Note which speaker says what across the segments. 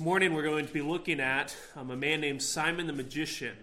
Speaker 1: Morning we're going to be looking at um, a man named Simon the Magician.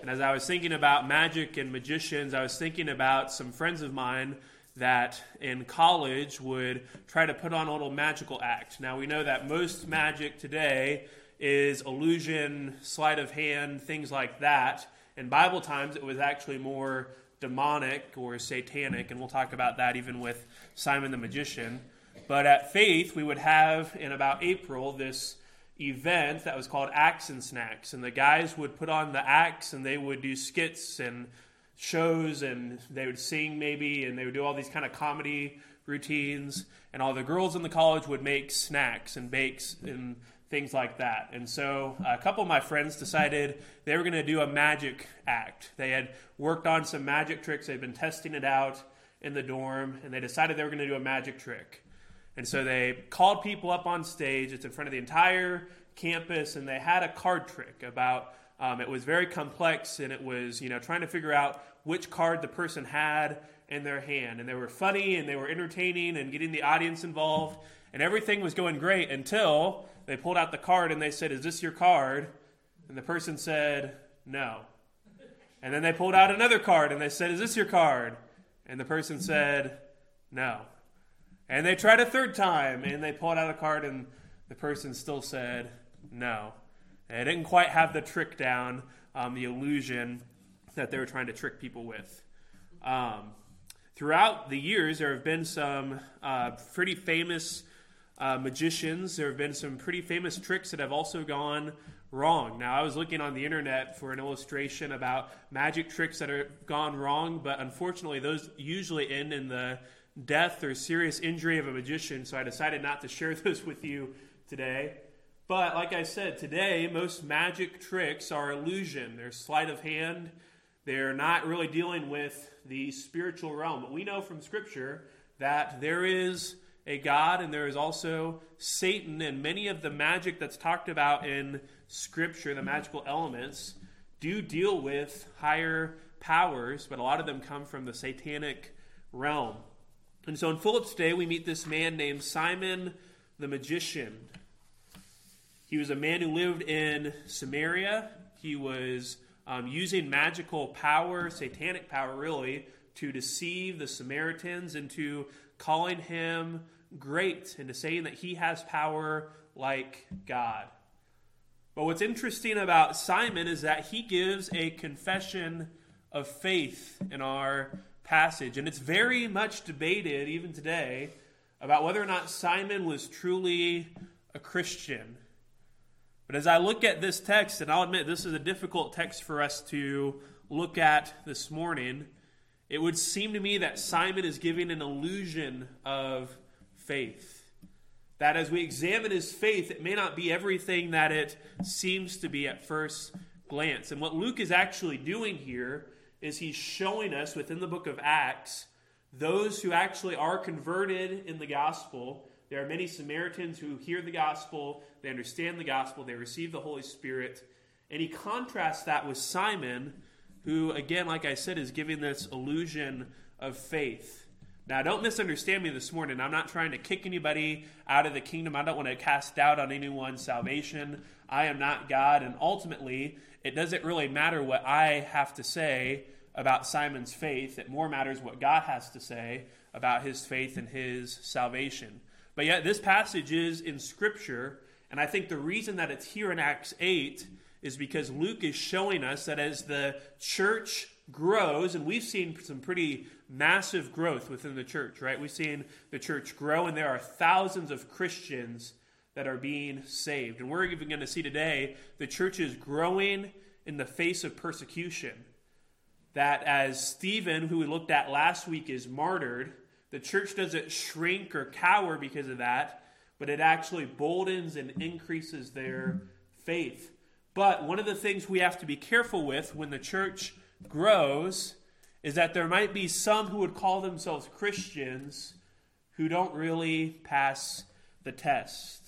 Speaker 1: And as I was thinking about magic and magicians, I was thinking about some friends of mine that in college would try to put on a little magical act. Now we know that most magic today is illusion, sleight of hand, things like that. In Bible times, it was actually more demonic or satanic, and we'll talk about that even with Simon the Magician. But at Faith, we would have in about April this event that was called Acts and Snacks. And the guys would put on the acts and they would do skits and shows and they would sing maybe and they would do all these kind of comedy routines. And all the girls in the college would make snacks and bakes and things like that. And so a couple of my friends decided they were going to do a magic act. They had worked on some magic tricks, they'd been testing it out in the dorm, and they decided they were going to do a magic trick. And so they called people up on stage. It's in front of the entire campus, and they had a card trick about. Um, it was very complex, and it was you know trying to figure out which card the person had in their hand. And they were funny, and they were entertaining, and getting the audience involved, and everything was going great until they pulled out the card and they said, "Is this your card?" And the person said, "No." And then they pulled out another card and they said, "Is this your card?" And the person said, "No." And they tried a third time and they pulled out a card and the person still said no. They didn't quite have the trick down, um, the illusion that they were trying to trick people with. Um, throughout the years, there have been some uh, pretty famous uh, magicians. There have been some pretty famous tricks that have also gone wrong. Now, I was looking on the internet for an illustration about magic tricks that have gone wrong, but unfortunately, those usually end in the death or serious injury of a magician, so I decided not to share those with you today. But like I said, today most magic tricks are illusion. They're sleight of hand. They're not really dealing with the spiritual realm. But we know from Scripture that there is a God and there is also Satan, and many of the magic that's talked about in Scripture, the magical elements, do deal with higher powers, but a lot of them come from the satanic realm. And so in Phillips day, we meet this man named Simon the magician. He was a man who lived in Samaria. He was um, using magical power, satanic power really, to deceive the Samaritans into calling him great and to saying that he has power like God. But what's interesting about Simon is that he gives a confession of faith in our passage. And it's very much debated, even today, about whether or not Simon was truly a Christian. But as I look at this text, and I'll admit this is a difficult text for us to look at this morning, it would seem to me that Simon is giving an illusion of faith. That as we examine his faith, it may not be everything that it seems to be at first glance. And what Luke is actually doing here is he's showing us within the book of Acts those who actually are converted in the gospel. There are many Samaritans who hear the gospel, they understand the gospel, they receive the Holy Spirit. And he contrasts that with Simon, who, again, like I said, is giving this illusion of faith. Now, don't misunderstand me this morning. I'm not trying to kick anybody out of the kingdom. I don't want to cast doubt on anyone's salvation. I am not God. And ultimately, it doesn't really matter what I have to say about Simon's faith. It more matters what God has to say about his faith and his salvation. But yet, this passage is in Scripture, and I think the reason that it's here in Acts 8 is because Luke is showing us that as the church grows, and we've seen some pretty massive growth within the church, right? We've seen the church grow, and there are thousands of Christians that are being saved. And we're even going to see today the church is growing in the face of persecution that as Stephen, who we looked at last week, is martyred, the church doesn't shrink or cower because of that, but it actually boldens and increases their faith. But one of the things we have to be careful with when the church grows is that there might be some who would call themselves Christians who don't really pass the test.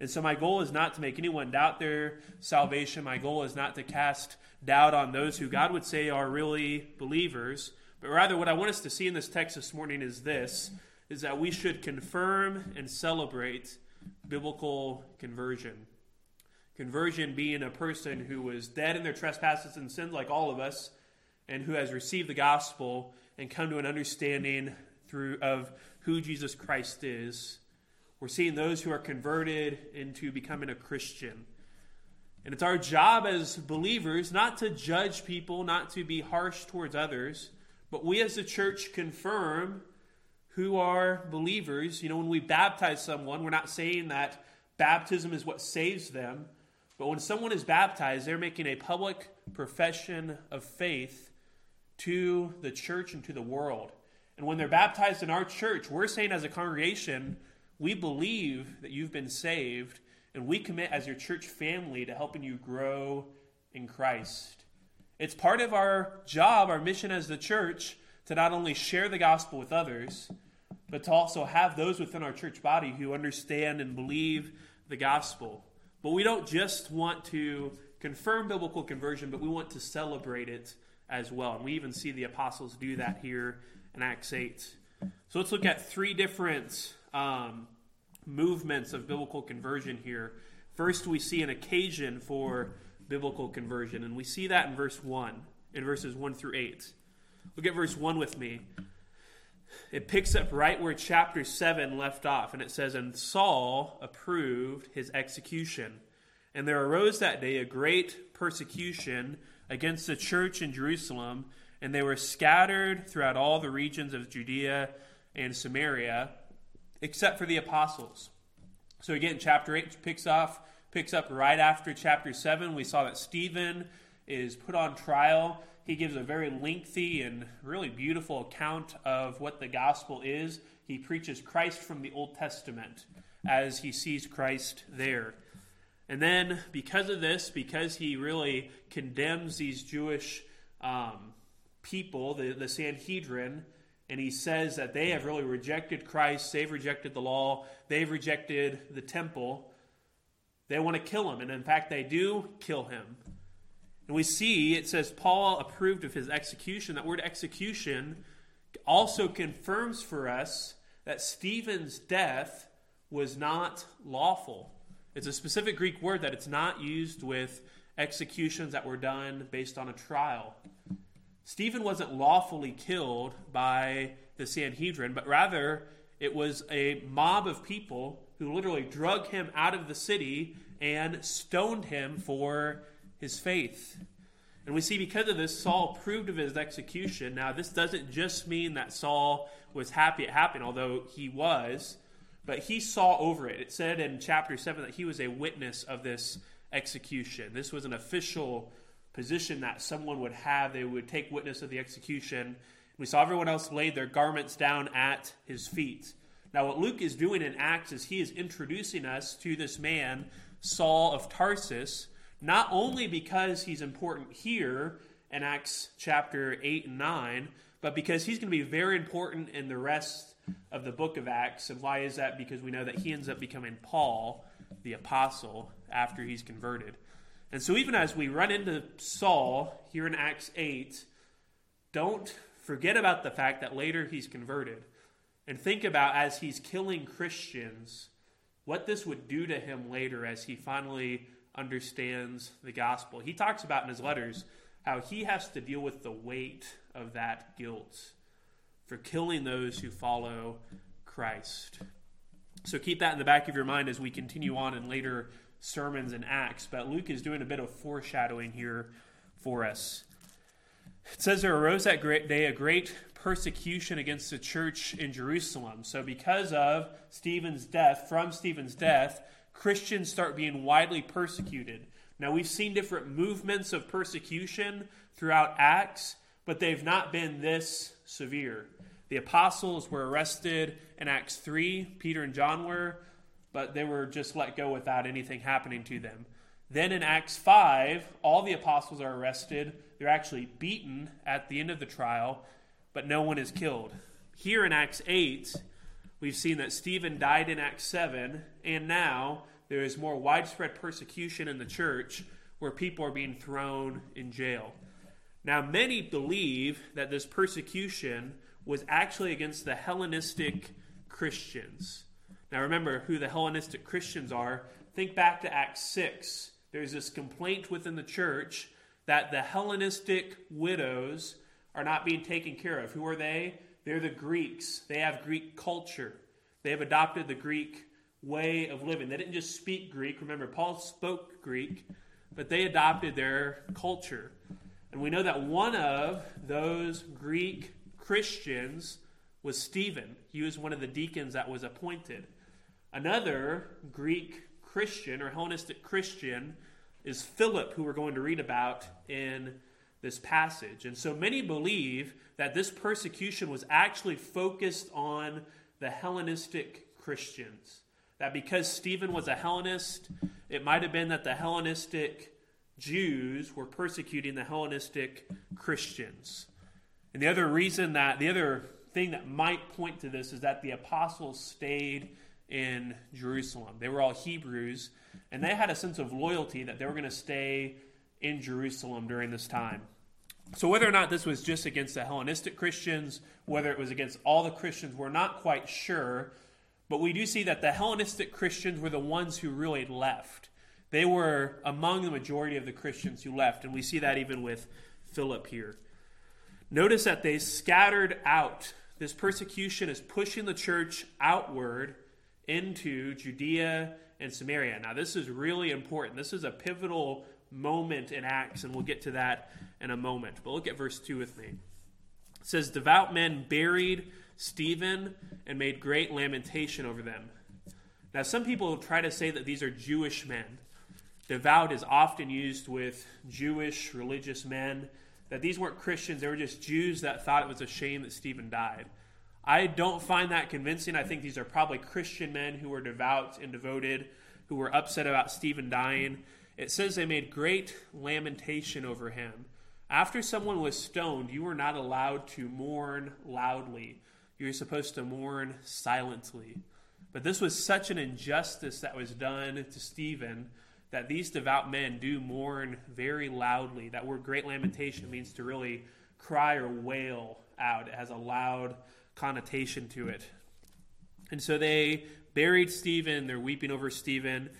Speaker 1: And so, my goal is not to make anyone doubt their salvation. My goal is not to cast doubt on those who God would say are really believers. But rather, what I want us to see in this text this morning is this is that we should confirm and celebrate biblical conversion. Conversion being a person who was dead in their trespasses and sins, like all of us, and who has received the gospel and come to an understanding through of who Jesus Christ is. We're seeing those who are converted into becoming a Christian. And it's our job as believers not to judge people, not to be harsh towards others, but we as a church confirm who are believers. You know, when we baptize someone, we're not saying that baptism is what saves them, but when someone is baptized, they're making a public profession of faith to the church and to the world. And when they're baptized in our church, we're saying as a congregation, we believe that you've been saved, and we commit as your church family to helping you grow in Christ. It's part of our job, our mission as the church, to not only share the gospel with others, but to also have those within our church body who understand and believe the gospel. But we don't just want to confirm biblical conversion, but we want to celebrate it as well. And we even see the apostles do that here in Acts 8. So let's look at three different um, movements of biblical conversion here. First, we see an occasion for biblical conversion, and we see that in verse 1, in verses 1 through 8. Look at verse 1 with me. It picks up right where chapter 7 left off, and it says, And Saul approved his execution. And there arose that day a great persecution against the church in Jerusalem, and they were scattered throughout all the regions of Judea and Samaria, except for the apostles. So again, chapter 8 picks off picks up right after chapter 7. We saw that Stephen is put on trial. He gives a very lengthy and really beautiful account of what the gospel is. He preaches Christ from the Old Testament as he sees Christ there. And then, because of this, because he really condemns these Jewish um, people, the, the Sanhedrin, and he says that they have really rejected Christ, they've rejected the law, they've rejected the temple. They want to kill him, and in fact, they do kill him. And we see it says Paul approved of his execution. That word execution also confirms for us that Stephen's death was not lawful. It's a specific Greek word that it's not used with executions that were done based on a trial. Stephen wasn't lawfully killed by the Sanhedrin, but rather it was a mob of people who literally drug him out of the city and stoned him for his faith. And we see because of this, Saul approved of his execution. Now, this doesn't just mean that Saul was happy it happened, although he was but he saw over it. It said in chapter 7 that he was a witness of this execution. This was an official position that someone would have. They would take witness of the execution. We saw everyone else laid their garments down at his feet. Now, what Luke is doing in Acts is he is introducing us to this man, Saul of Tarsus, not only because he's important here in Acts chapter 8 and 9, but because he's going to be very important in the rest of the book of Acts. And why is that? Because we know that he ends up becoming Paul, the apostle, after he's converted. And so, even as we run into Saul here in Acts 8, don't forget about the fact that later he's converted. And think about as he's killing Christians, what this would do to him later as he finally understands the gospel. He talks about in his letters how he has to deal with the weight of that guilt for killing those who follow Christ. So keep that in the back of your mind as we continue on in later sermons and Acts. But Luke is doing a bit of foreshadowing here for us. It says there arose that great day a great persecution against the church in Jerusalem. So, because of Stephen's death, from Stephen's death, Christians start being widely persecuted. Now, we've seen different movements of persecution throughout Acts, but they've not been this severe. The apostles were arrested in Acts 3, Peter and John were, but they were just let go without anything happening to them. Then in Acts 5, all the apostles are arrested. They're actually beaten at the end of the trial, but no one is killed. Here in Acts 8, we've seen that Stephen died in Acts 7, and now there is more widespread persecution in the church where people are being thrown in jail. Now, many believe that this persecution was actually against the Hellenistic Christians. Now, remember who the Hellenistic Christians are. Think back to Acts 6. there's this complaint within the church that the Hellenistic widows are not being taken care of. Who are they? They're the Greeks. They have Greek culture. They have adopted the Greek way of living. They didn't just speak Greek. Remember, Paul spoke Greek, but they adopted their culture. And we know that one of those Greek Christians was Stephen. He was one of the deacons that was appointed. Another Greek Christian or Hellenistic Christian is Philip, who we're going to read about in this passage. And so many believe that this persecution was actually focused on the Hellenistic Christians. That because Stephen was a Hellenist, it might have been that the Hellenistic Jews were persecuting the Hellenistic Christians. And the other reason that, the other thing that might point to this is that the apostles stayed in Jerusalem. They were all Hebrews, and they had a sense of loyalty that they were going to stay in Jerusalem during this time. So, whether or not this was just against the Hellenistic Christians, whether it was against all the Christians, we're not quite sure. But we do see that the Hellenistic Christians were the ones who really left. They were among the majority of the Christians who left, and we see that even with Philip here. Notice that they scattered out. This persecution is pushing the church outward into Judea and Samaria. Now, this is really important. This is a pivotal moment in Acts, and we'll get to that in a moment. But look at verse 2 with me. It says, Devout men buried Stephen and made great lamentation over them. Now, some people try to say that these are Jewish men. Devout is often used with Jewish religious men, that these weren't Christians, they were just Jews that thought it was a shame that Stephen died. I don't find that convincing. I think these are probably Christian men who were devout and devoted, who were upset about Stephen dying. It says they made great lamentation over him. After someone was stoned, you were not allowed to mourn loudly. You were supposed to mourn silently. But this was such an injustice that was done to Stephen that these devout men do mourn very loudly. That word great lamentation means to really cry or wail out. It has a loud connotation to it. And so they buried Stephen, they're weeping over Stephen.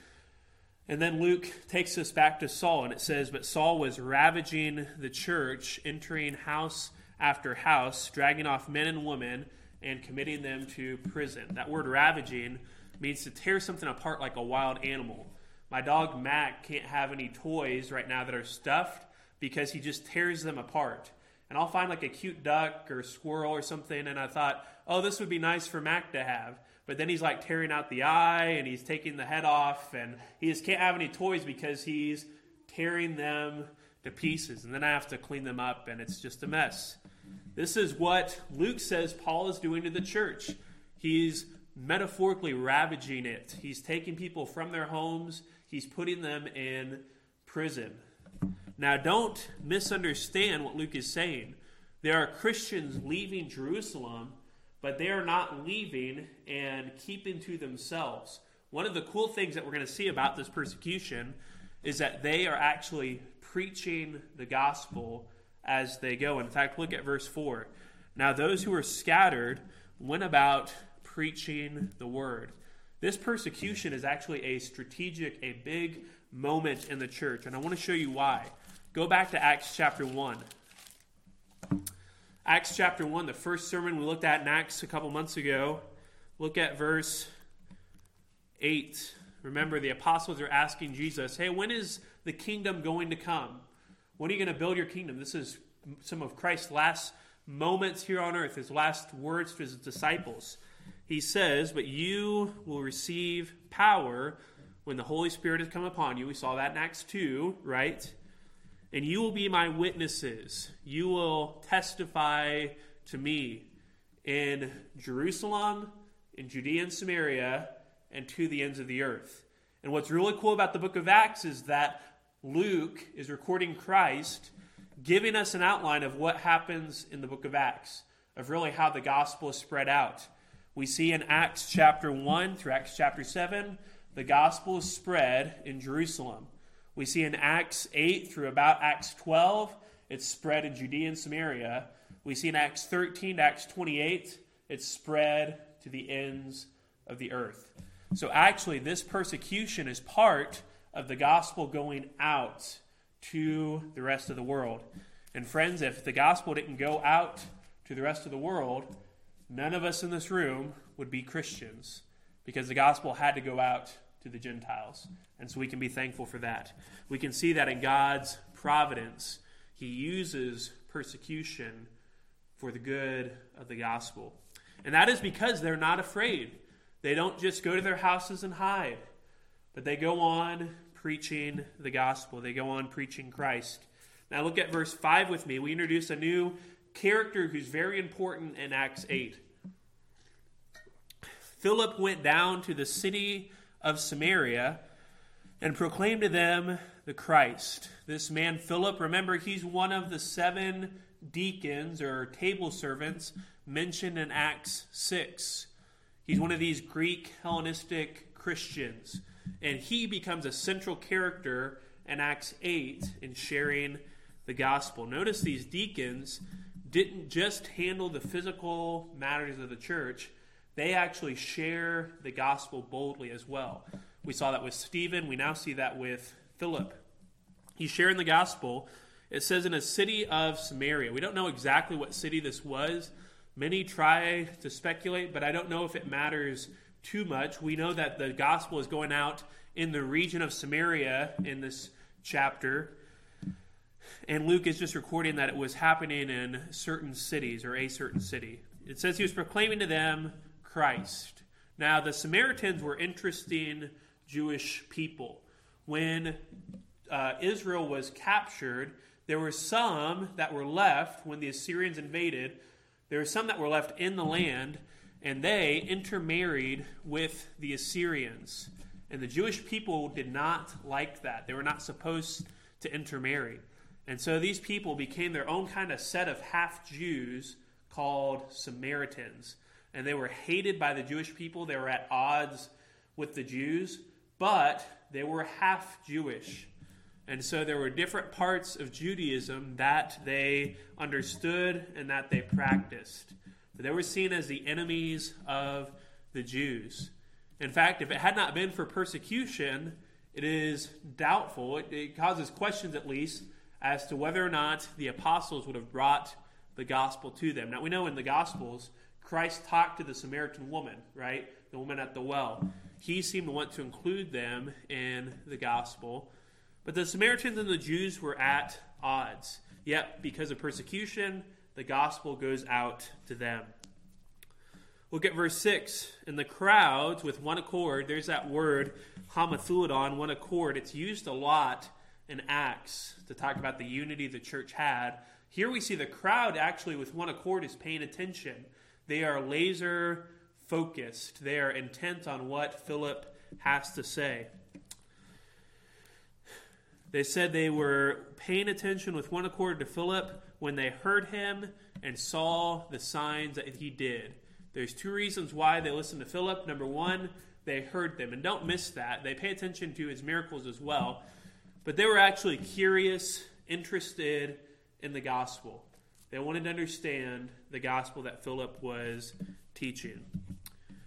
Speaker 1: And then Luke takes us back to Saul, and it says, But Saul was ravaging the church, entering house after house, dragging off men and women, and committing them to prison. That word ravaging means to tear something apart like a wild animal. My dog Mac can't have any toys right now that are stuffed because he just tears them apart. And I'll find like a cute duck or squirrel or something, and I thought, oh, this would be nice for Mac to have. But then he's like tearing out the eye and he's taking the head off, and he just can't have any toys because he's tearing them to pieces. And then I have to clean them up, and it's just a mess. This is what Luke says Paul is doing to the church. He's metaphorically ravaging it. He's taking people from their homes, he's putting them in prison. Now, don't misunderstand what Luke is saying. There are Christians leaving Jerusalem, but they are not leaving and keeping to themselves. One of the cool things that we're going to see about this persecution is that they are actually preaching the gospel as they go. In fact, look at verse 4. Now, those who were scattered went about preaching the word. This persecution is actually a strategic, a big moment in the church, and I want to show you why. Go back to Acts chapter 1. Acts chapter 1, the first sermon we looked at in Acts a couple months ago. Look at verse 8. Remember, the apostles are asking Jesus, Hey, when is the kingdom going to come? When are you going to build your kingdom? This is some of Christ's last moments here on earth, his last words to his disciples he says, But you will receive power when the Holy Spirit has come upon you. We saw that in Acts 2, right? And you will be my witnesses. You will testify to me in Jerusalem, in Judea and Samaria, and to the ends of the earth. And what's really cool about the book of Acts is that Luke is recording Christ, giving us an outline of what happens in the book of Acts, of really how the gospel is spread out. We see in Acts chapter 1 through Acts chapter 7, the gospel is spread in Jerusalem. We see in Acts 8 through about Acts 12, it's spread in Judea and Samaria. We see in Acts 13 to Acts 28, it's spread to the ends of the earth. So actually, this persecution is part of the gospel going out to the rest of the world. And friends, if the gospel didn't go out to the rest of the world, none of us in this room would be Christians because the gospel had to go out to the Gentiles. And so we can be thankful for that. We can see that in God's providence, He uses persecution for the good of the gospel. And that is because they're not afraid. They don't just go to their houses and hide, but they go on preaching the gospel. They go on preaching Christ. Now look at verse 5 with me. We introduce a new character who's very important in Acts 8. Philip went down to the city of Samaria and proclaimed to them the Christ. This man, Philip, remember, he's one of the seven deacons or table servants mentioned in Acts 6. He's one of these Greek Hellenistic Christians, and he becomes a central character in Acts 8 in sharing the gospel. Notice these deacons didn't just handle the physical matters of the church, they actually share the gospel boldly as well. We saw that with Stephen, we now see that with Philip. He's sharing the gospel. It says in a city of Samaria. We don't know exactly what city this was. Many try to speculate, but I don't know if it matters too much. We know that the gospel is going out in the region of Samaria in this chapter. And Luke is just recording that it was happening in certain cities or a certain city. It says he was proclaiming to them Christ. Now, the Samaritans were interesting Jewish people. When uh, Israel was captured, there were some that were left when the Assyrians invaded. There were some that were left in the land, and they intermarried with the Assyrians. And the Jewish people did not like that. They were not supposed to intermarry. And so these people became their own kind of set of half Jews called Samaritans and they were hated by the Jewish people. They were at odds with the Jews, but they were half Jewish. And so there were different parts of Judaism that they understood and that they practiced. But they were seen as the enemies of the Jews. In fact, if it had not been for persecution, it is doubtful, it, it causes questions at least, as to whether or not the apostles would have brought the gospel to them. Now, we know in the Gospels Christ talked to the Samaritan woman, right? The woman at the well. He seemed to want to include them in the gospel. But the Samaritans and the Jews were at odds. Yet, because of persecution, the gospel goes out to them. Look at verse 6. In the crowds, with one accord, there's that word, homothumadon, one accord. It's used a lot in Acts to talk about the unity the church had. Here we see the crowd actually, with one accord, is paying attention. They are laser focused, they are intent on what Philip has to say. They said they were paying attention with one accord to Philip when they heard him and saw the signs that he did. There's two reasons why they listened to Philip. Number one, they heard them. And don't miss that. They pay attention to his miracles as well. But they were actually curious, interested in the gospel. They wanted to understand the gospel that Philip was teaching.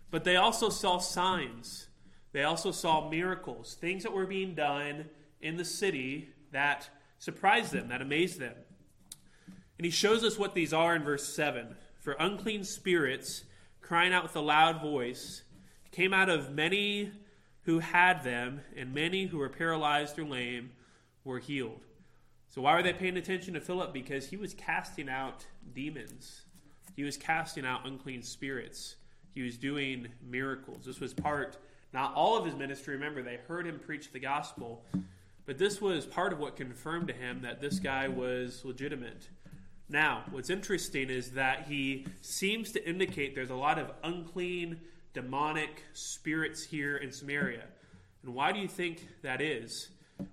Speaker 1: But they also saw signs. They also saw miracles, things that were being done in the city that surprised them, that amazed them. And he shows us what these are in verse 7. For unclean spirits, crying out with a loud voice, came out of many who had them, and many who were paralyzed or lame were healed. So, why were they paying attention to Philip? Because he was casting out demons, he was casting out unclean spirits, he was doing miracles. This was part, not all of his ministry. Remember, they heard him preach the gospel, but this was part of what confirmed to him that this guy was legitimate. Now, what's interesting is that he seems to indicate there's a lot of unclean, demonic spirits here in Samaria. And why do you think that is?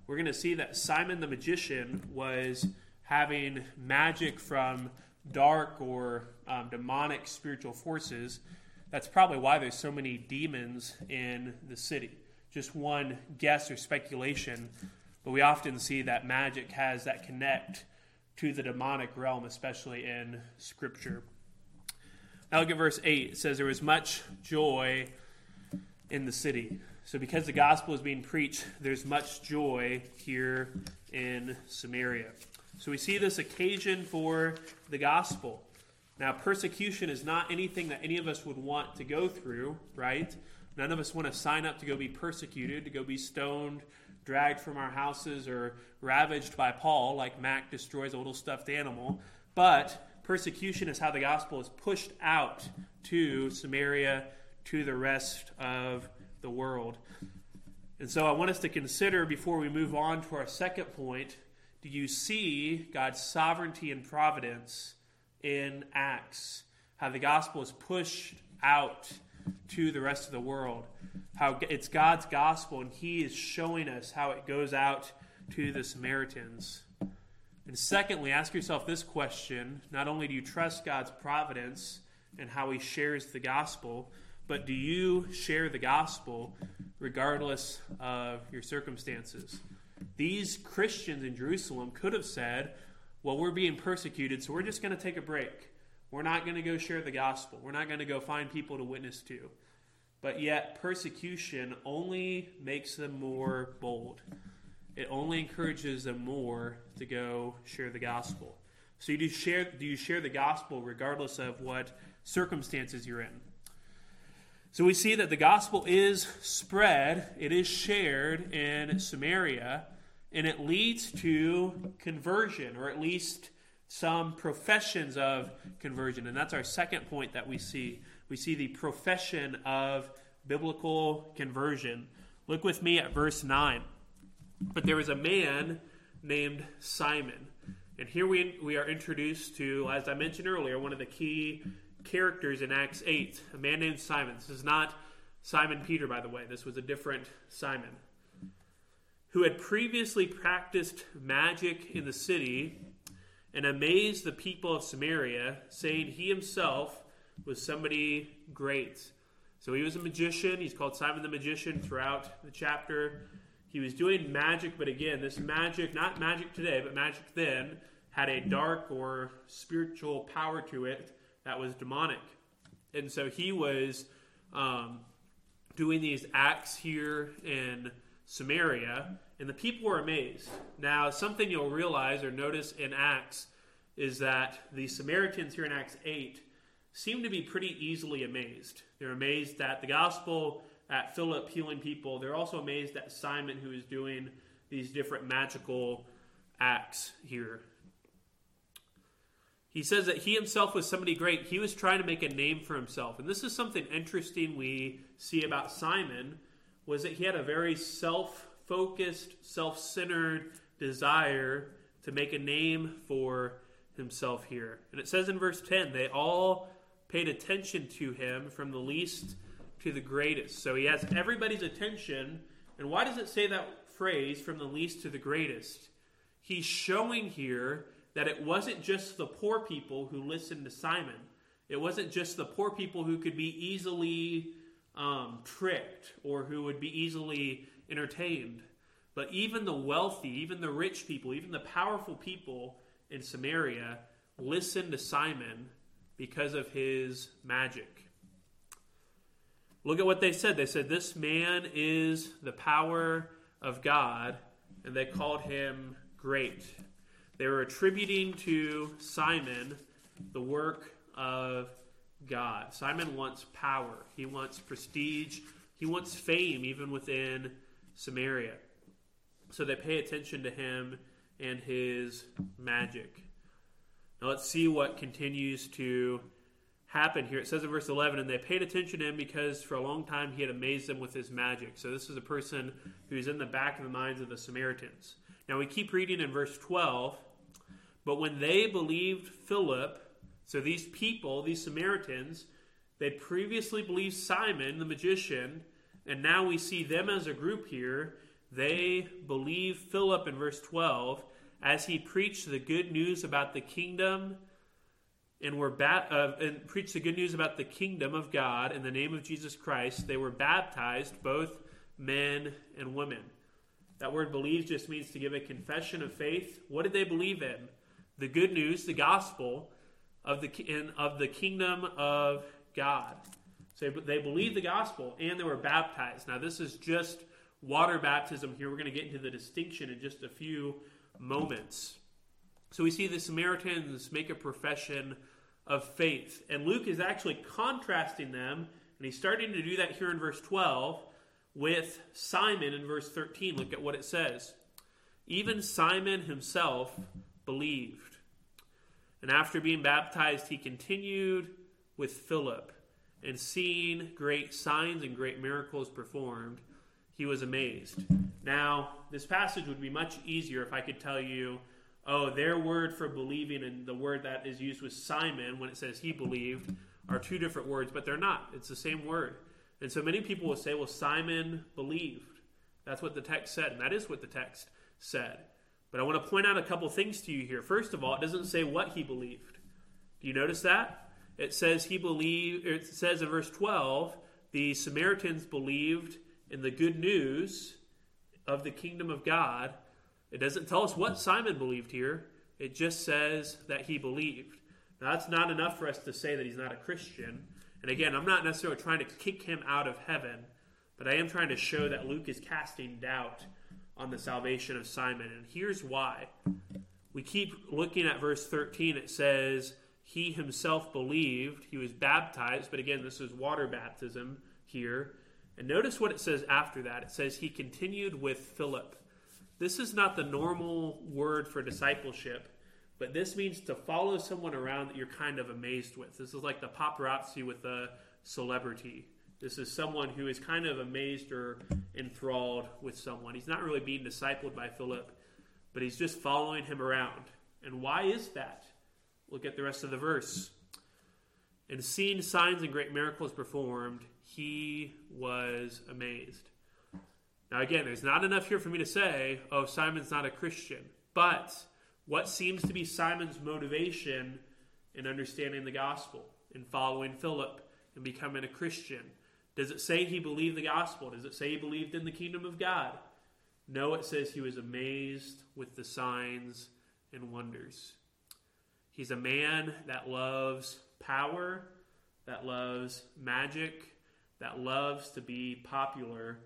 Speaker 1: we're going to see that Simon the magician was having magic from dark or um, demonic spiritual forces. That's probably why there's so many demons in the city. Just one guess or speculation, but we often see that magic has that connect to the demonic realm, especially in Scripture. Now look at verse 8. It says, There was much joy in the city. So, because the gospel is being preached, there's much joy here in Samaria. So, we see this occasion for the gospel. Now, persecution is not anything that any of us would want to go through, right? None of us want to sign up to go be persecuted, to go be stoned, dragged from our houses, or ravaged by Paul, like Mac destroys a little stuffed animal. But persecution is how the gospel is pushed out to Samaria, to the rest of the world. And so I want us to consider before we move on to our second point do you see God's sovereignty and providence in Acts, how the gospel is pushed out to the rest of the world. How it's God's gospel, and He is showing us how it goes out to the Samaritans. And secondly, ask yourself this question not only do you trust God's providence and how He shares the gospel, but do you share the gospel regardless of your circumstances? These Christians in Jerusalem could have said, well, we're being persecuted, so we're just going to take a break. We're not going to go share the gospel. We're not going to go find people to witness to. But yet, persecution only makes them more bold. It only encourages them more to go share the gospel. So, you do share do you share the gospel regardless of what circumstances you're in? So we see that the gospel is spread, it is shared in Samaria, and it leads to conversion, or at least some professions of conversion. And that's our second point that we see. We see the profession of biblical conversion. Look with me at verse 9. But there was a man named Simon. And here we, we are introduced to, as I mentioned earlier, one of the key characters in Acts 8, a man named Simon. This is not Simon Peter, by the way. This was a different Simon who had previously practiced magic in the city and amazed the people of Samaria, saying he himself was somebody great. So he was a magician. He's called Simon the Magician throughout the chapter. He was doing magic, but again, this magic, not magic today, but magic then, had a dark or spiritual power to it that was demonic. And so he was um, doing these acts here in Samaria, and the people were amazed. Now, something you'll realize or notice in Acts is that the Samaritans here in Acts 8 seem to be pretty easily amazed. They're amazed at the gospel, at Philip healing people. They're also amazed at Simon, who is doing these different magical acts here. He says that he himself was somebody great. He was trying to make a name for himself. And this is something interesting we see about Simon was that he had a very self-focused, self-centered desire to make a name for himself here. And it says in verse 10, they all paid attention to him from the least to the greatest. So he has everybody's attention. And why does it say that phrase, from the least to the greatest? He's showing here that it wasn't just the poor people who listened to Simon. It wasn't just the poor people who could be easily um, tricked or who would be easily entertained. But even the wealthy, even the rich people, even the powerful people in Samaria listened to Simon because of his magic. Look at what they said. They said, This man is the power of God, and they called him great. They were attributing to Simon the work of God. Simon wants power, he wants prestige, he wants fame, even within Samaria. So they pay attention to him and his magic. Now let's see what continues to happen here. It says in verse 11, and they paid attention to him because for a long time he had amazed them with his magic. So this is a person who's in the back of the minds of the Samaritans. Now we keep reading in verse 12. But when they believed Philip, so these people, these Samaritans, they previously believed Simon, the magician, and now we see them as a group here. They believe Philip in verse 12 as he preached the good news about the kingdom and were ba- uh, and preached the good news about the kingdom of God in the name of Jesus Christ. They were baptized, both men and women. That word believe just means to give a confession of faith. What did they believe in? The good news, the gospel of the of the kingdom of God. So they believed the gospel and they were baptized. Now, this is just water baptism here. We're going to get into the distinction in just a few moments. So we see the Samaritans make a profession of faith. And Luke is actually contrasting them, and he's starting to do that here in verse 12 with Simon in verse 13. Look at what it says. Even Simon himself believed. And after being baptized, he continued with Philip. And seeing great signs and great miracles performed, he was amazed. Now, this passage would be much easier if I could tell you, oh, their word for believing and the word that is used with Simon when it says he believed are two different words, but they're not. It's the same word. And so many people will say, well, Simon believed. That's what the text said, and that is what the text said. But I want to point out a couple things to you here. First of all, it doesn't say what he believed. Do you notice that? It says he believed, it says in verse 12, the Samaritans believed in the good news of the kingdom of God. It doesn't tell us what Simon believed here, it just says that he believed. Now, that's not enough for us to say that he's not a Christian. And again, I'm not necessarily trying to kick him out of heaven, but I am trying to show that Luke is casting doubt on the salvation of Simon. And here's why. We keep looking at verse 13. It says, He himself believed, he was baptized, but again, this is water baptism here. And notice what it says after that. It says, He continued with Philip. This is not the normal word for discipleship, but this means to follow someone around that you're kind of amazed with. This is like the paparazzi with a celebrity. This is someone who is kind of amazed or enthralled with someone. He's not really being discipled by Philip, but he's just following him around. And why is that? Look at the rest of the verse. And seeing signs and great miracles performed, he was amazed. Now, again, there's not enough here for me to say, oh, Simon's not a Christian. But what seems to be Simon's motivation in understanding the gospel, in following Philip, and becoming a Christian? Does it say he believed the gospel? Does it say he believed in the kingdom of God? No, it says he was amazed with the signs and wonders. He's a man that loves power, that loves magic, that loves to be popular,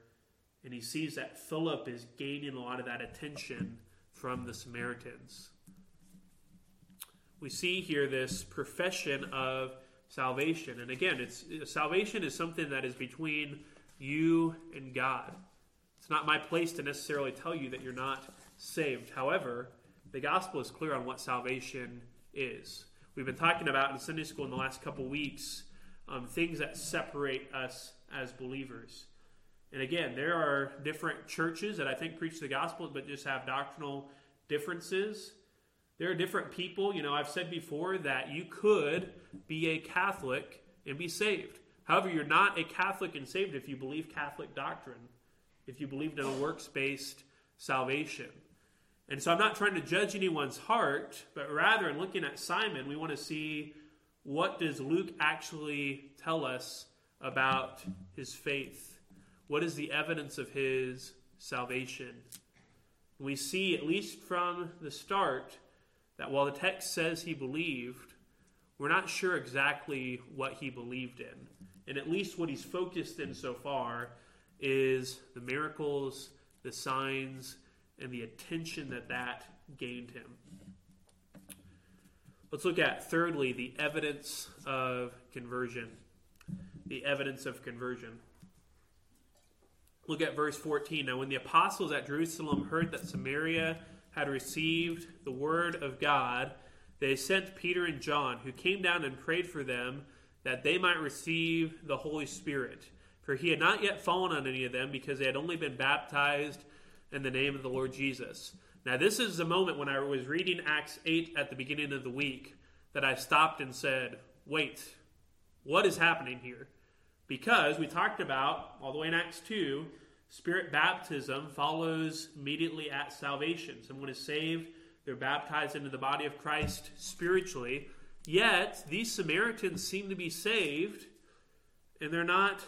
Speaker 1: and he sees that Philip is gaining a lot of that attention from the Samaritans. We see here this profession of salvation, and again, it's salvation is something that is between you and God. It's not my place to necessarily tell you that you're not saved. However, the gospel is clear on what salvation is. We've been talking about in Sunday school in the last couple weeks um, things that separate us as believers. And again, there are different churches that I think preach the gospel but just have doctrinal differences. There are different people, you know, I've said before that you could be a Catholic and be saved. However, you're not a Catholic and saved if you believe Catholic doctrine, if you believed in a works based salvation. And so I'm not trying to judge anyone's heart, but rather in looking at Simon, we want to see what does Luke actually tell us about his faith? What is the evidence of his salvation? We see, at least from the start, that while the text says he believed, we're not sure exactly what he believed in. And at least what he's focused in so far is the miracles, the signs, and the attention that that gained him. Let's look at, thirdly, the evidence of conversion. The evidence of conversion. Look at verse 14. Now, when the apostles at Jerusalem heard that Samaria had received the word of God, they sent Peter and John, who came down and prayed for them that they might receive the Holy Spirit. For he had not yet fallen on any of them because they had only been baptized in the name of the Lord Jesus. Now, this is the moment when I was reading Acts 8 at the beginning of the week that I stopped and said, wait, what is happening here? Because we talked about, all the way in Acts 2, Spirit baptism follows immediately at salvation. Someone is saved, they're baptized into the body of Christ spiritually. Yet, these Samaritans seem to be saved, and they're not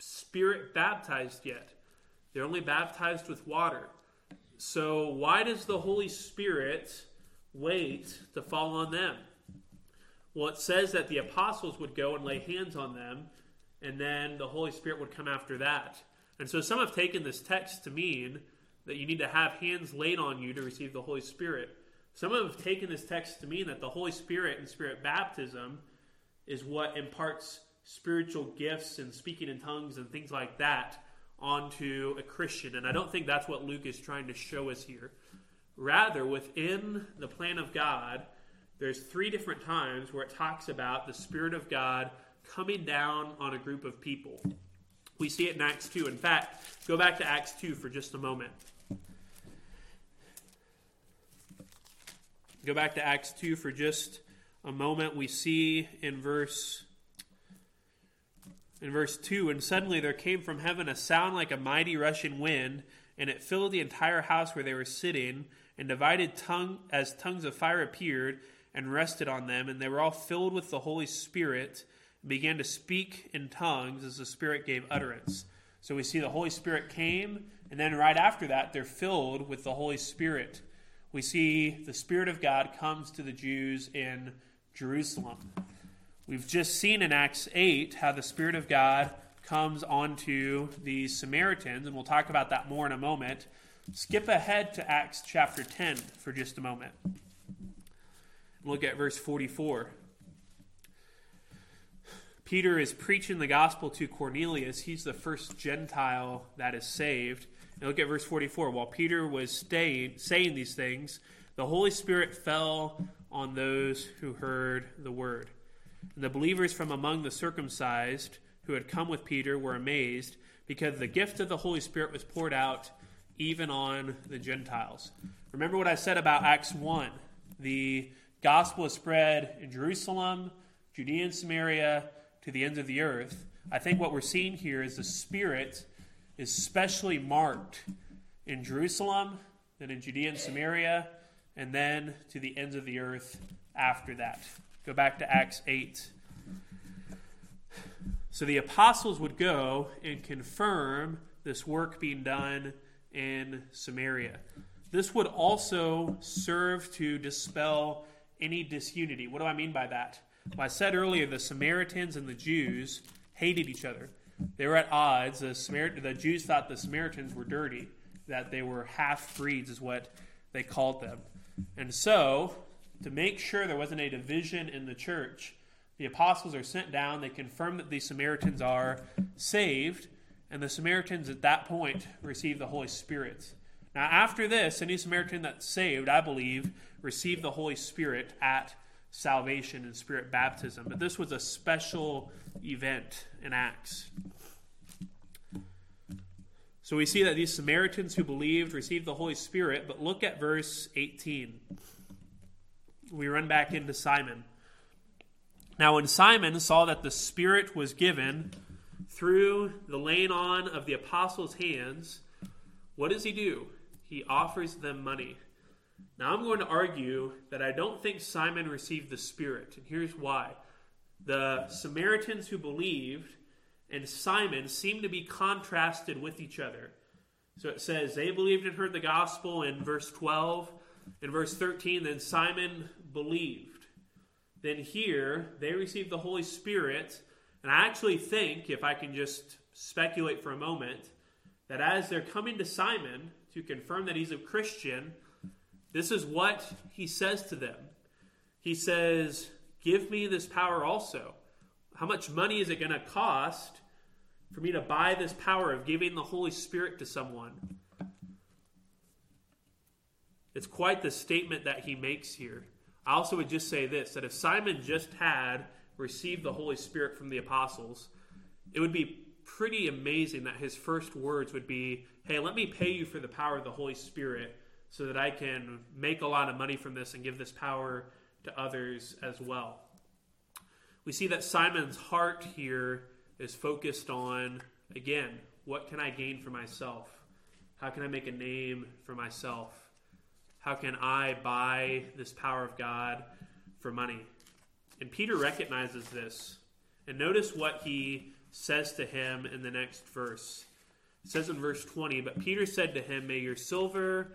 Speaker 1: Spirit baptized yet. They're only baptized with water. So, why does the Holy Spirit wait to fall on them? Well, it says that the apostles would go and lay hands on them and then the Holy Spirit would come after that. And so some have taken this text to mean that you need to have hands laid on you to receive the Holy Spirit. Some have taken this text to mean that the Holy Spirit and Spirit baptism is what imparts spiritual gifts and speaking in tongues and things like that onto a Christian. And I don't think that's what Luke is trying to show us here. Rather, within the plan of God, there's three different times where it talks about the Spirit of God coming down on a group of people. We see it in Acts 2. In fact, go back to Acts 2 for just a moment. Go back to Acts 2 for just a moment. We see in verse in verse 2 and suddenly there came from heaven a sound like a mighty rushing wind and it filled the entire house where they were sitting and divided tongue as tongues of fire appeared and rested on them and they were all filled with the holy spirit began to speak in tongues as the spirit gave utterance so we see the holy spirit came and then right after that they're filled with the holy spirit we see the spirit of god comes to the jews in jerusalem We've just seen in Acts 8 how the Spirit of God comes onto the Samaritans, and we'll talk about that more in a moment. Skip ahead to Acts chapter 10 for just a moment. Look at verse 44. Peter is preaching the gospel to Cornelius. He's the first Gentile that is saved. And look at verse 44. While Peter was staying, saying these things, the Holy Spirit fell on those who heard the word. And the believers from among the circumcised who had come with Peter were amazed because the gift of the Holy Spirit was poured out even on the Gentiles. Remember what I said about Acts 1. The gospel is spread in Jerusalem, Judea and Samaria, to the ends of the earth. I think what we're seeing here is the Spirit is specially marked in Jerusalem, then in Judea and Samaria, and then to the ends of the earth after that. Go back to Acts 8. So the apostles would go and confirm this work being done in Samaria. This would also serve to dispel any disunity. What do I mean by that? Well, I said earlier the Samaritans and the Jews hated each other. They were at odds. The, the Jews thought the Samaritans were dirty, that they were half breeds, is what they called them. And so to make sure there wasn't a division in the church, the apostles are sent down. They confirm that the Samaritans are saved, and the Samaritans at that point receive the Holy Spirit. Now, after this, any Samaritan that's saved, I believe, received the Holy Spirit at salvation and spirit baptism. But this was a special event in Acts. So we see that these Samaritans who believed received the Holy Spirit, but look at verse 18 we run back into Simon. Now, when Simon saw that the Spirit was given through the laying on of the apostles' hands, what does he do? He offers them money. Now, I'm going to argue that I don't think Simon received the Spirit, and here's why. The Samaritans who believed and Simon seem to be contrasted with each other. So it says they believed and heard the gospel in verse 12. In verse 13, then Simon believed. Then here, they received the Holy Spirit. And I actually think, if I can just speculate for a moment, that as they're coming to Simon to confirm that he's a Christian, this is what he says to them. He says, Give me this power also. How much money is it going to cost for me to buy this power of giving the Holy Spirit to someone? It's quite the statement that he makes here. I also would just say this that if Simon just had received the Holy Spirit from the apostles, it would be pretty amazing that his first words would be, Hey, let me pay you for the power of the Holy Spirit so that I can make a lot of money from this and give this power to others as well. We see that Simon's heart here is focused on, again, what can I gain for myself? How can I make a name for myself? How can I buy this power of God for money? And Peter recognizes this. And notice what he says to him in the next verse. It says in verse 20, But Peter said to him, May your silver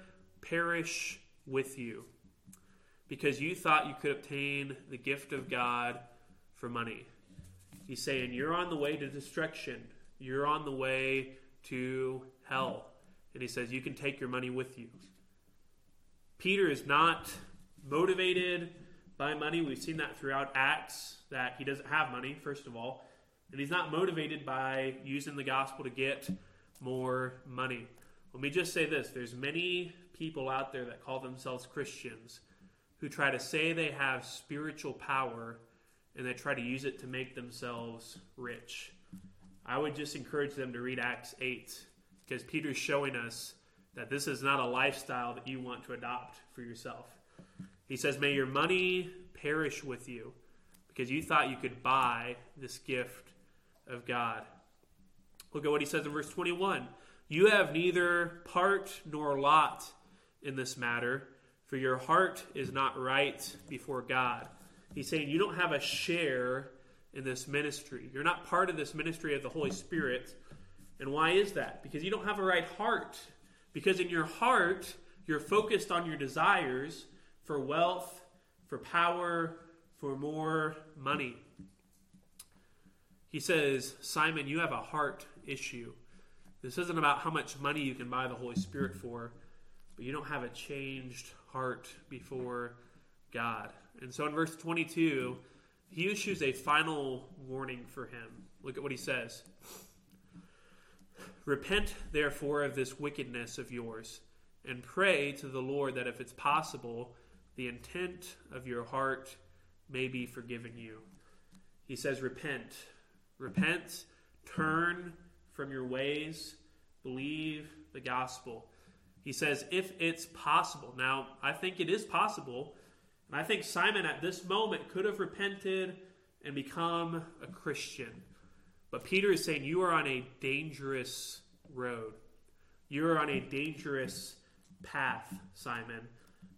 Speaker 1: perish with you, because you thought you could obtain the gift of God for money. He's saying, You're on the way to destruction. You're on the way to hell. And he says, You can take your money with you. Peter is not motivated by money. We've seen that throughout Acts, that he doesn't have money, first of all. And he's not motivated by using the gospel to get more money. Let me just say this there's many people out there that call themselves Christians who try to say they have spiritual power and they try to use it to make themselves rich. I would just encourage them to read Acts 8 because Peter's showing us that this is not a lifestyle that you want to adopt for yourself. He says, May your money perish with you because you thought you could buy this gift of God. Look at what he says in verse 21 You have neither part nor lot in this matter, for your heart is not right before God. He's saying you don't have a share in this ministry. You're not part of this ministry of the Holy Spirit. And why is that? Because you don't have a right heart. Because in your heart, you're focused on your desires for wealth, for power, for more money. He says, Simon, you have a heart issue. This isn't about how much money you can buy the Holy Spirit for, but you don't have a changed heart before God. And so in verse 22, he issues a final warning for him. Look at what he says Repent, therefore, of this wickedness of yours, and pray to the Lord that if it's possible, the intent of your heart may be forgiven you. He says, Repent. Repent, turn from your ways, believe the gospel. He says, if it's possible. Now, I think it is possible. And I think Simon at this moment could have repented and become a Christian. But Peter is saying, You are on a dangerous road. You are on a dangerous path, Simon,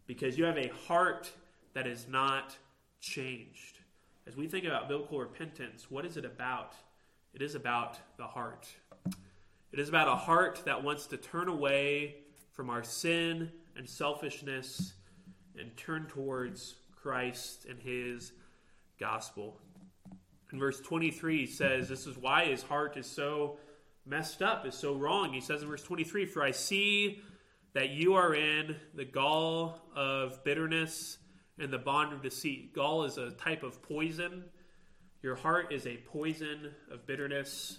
Speaker 1: because you have a heart that is not changed. As we think about biblical repentance, what is it about? It is about the heart. It is about a heart that wants to turn away from our sin and selfishness and turn towards Christ and his gospel. In verse 23, he says, This is why his heart is so messed up, is so wrong. He says in verse 23, For I see that you are in the gall of bitterness and the bond of deceit. Gall is a type of poison. Your heart is a poison of bitterness.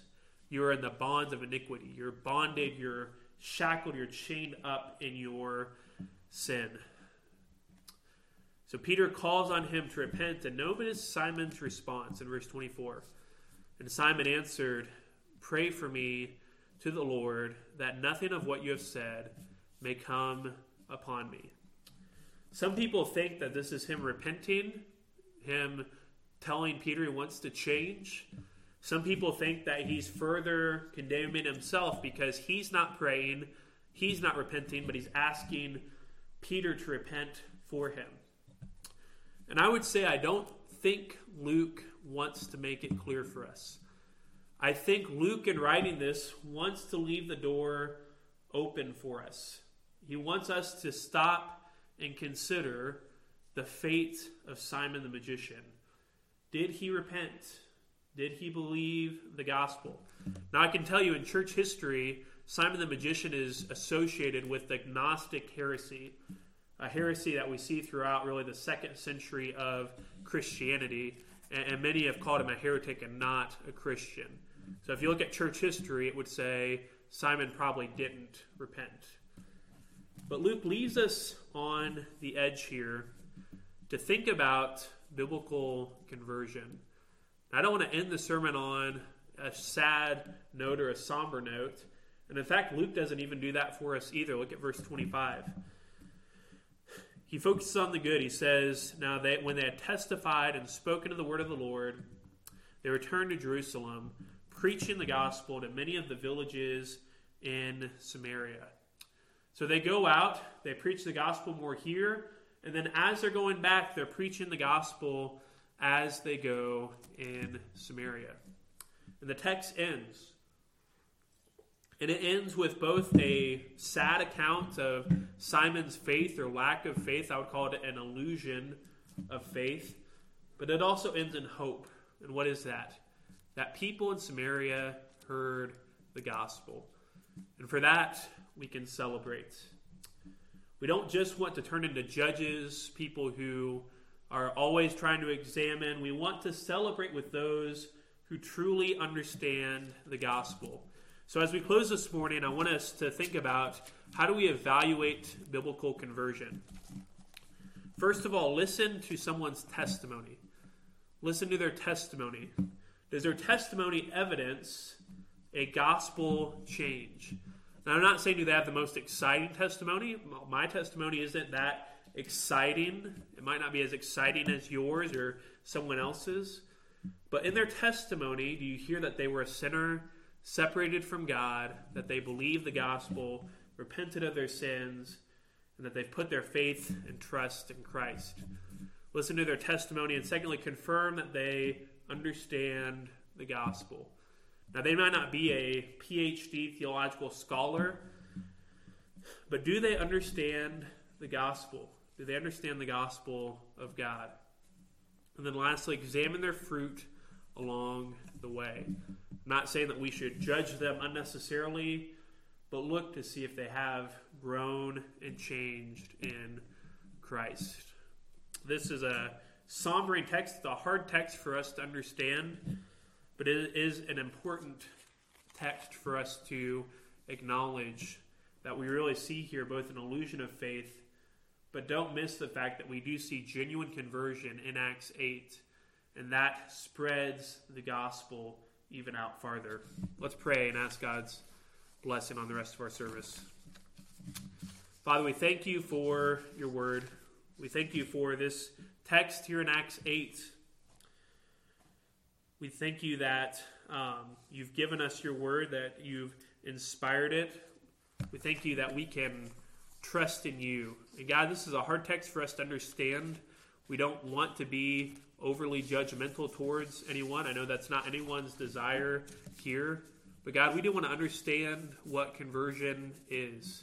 Speaker 1: You are in the bonds of iniquity. You're bonded, you're shackled, you're chained up in your sin. So Peter calls on him to repent, and notice Simon's response in verse 24. And Simon answered, Pray for me to the Lord that nothing of what you have said may come upon me. Some people think that this is him repenting, him telling Peter he wants to change. Some people think that he's further condemning himself because he's not praying, he's not repenting, but he's asking Peter to repent for him. And I would say I don't think Luke wants to make it clear for us. I think Luke, in writing this, wants to leave the door open for us. He wants us to stop and consider the fate of Simon the magician. Did he repent? Did he believe the gospel? Now, I can tell you in church history, Simon the magician is associated with the Gnostic heresy, a heresy that we see throughout really the second century of Christianity, and, many have called him a heretic and not a Christian. So, if you look at church history, it would say Simon probably didn't repent. But Luke leaves us on the edge here to think about biblical conversion. I don't want to end the sermon on a sad note or a somber note. And in fact, Luke doesn't even do that for us either. Look at verse 25. He focuses on the good. He says, Now they, when they had testified and spoken of the word of the Lord, they returned to Jerusalem, preaching the gospel to many of the villages in Samaria. So they go out, they preach the gospel more here, and then as they're going back, they're preaching the gospel as they go in Samaria. And the text ends. And it ends with both a sad account of Simon's faith or lack of faith. I would call it an illusion of faith. But it also ends in hope. And what is that? that people in Samaria heard the gospel. And for that, we can celebrate. We don't just want to turn into judges, people who are always trying to examine. We want to celebrate with those who truly understand the gospel. So, as we close this morning, I want us to think about how do we evaluate biblical conversion? First of all, listen to someone's testimony. Listen to their testimony. Does their testimony evidence a gospel change? Now, I'm not saying do they have the most exciting testimony. My testimony isn't that exciting. It might not be as exciting as yours or someone else's. But in their testimony, do you hear that they were a sinner separated from God, that they believed the gospel, repented of their sins, and that they've put their faith and trust in Christ? Listen to their testimony, and secondly, confirm that they understand the gospel. Now, they might not be a PhD theological scholar, but do they understand the gospel? Do they understand the gospel of God? And then lastly, examine their fruit along the way. I'm not saying that we should judge them unnecessarily, but look to see if they have grown and changed in Christ. This is a sombering text, it's a hard text for us to understand, but it is an important text for us to acknowledge that we really see here both an illusion of faith but don't miss the fact that we do see genuine conversion in Acts 8, and that spreads the gospel even out farther. Let's pray and ask God's blessing on the rest of our service. Father, we thank you for your word. We thank you for this text here in Acts 8. We thank you that um, you've given us your word, that you've inspired it. We thank you that we can trust in you. And God, this is a hard text for us to understand. We don't want to be overly judgmental towards anyone. I know that's not anyone's desire here. But God, we do want to understand what conversion is.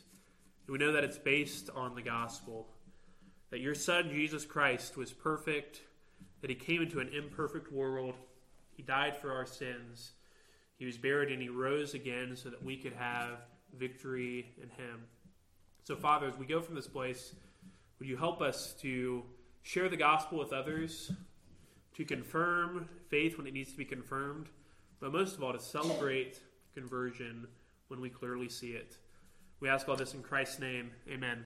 Speaker 1: And we know that it's based on the gospel. That your son, Jesus Christ, was perfect, that he came into an imperfect world, he died for our sins, he was buried, and he rose again so that we could have victory in him. So, Father, as we go from this place, would you help us to share the gospel with others, to confirm faith when it needs to be confirmed, but most of all, to celebrate conversion when we clearly see it? We ask all this in Christ's name. Amen.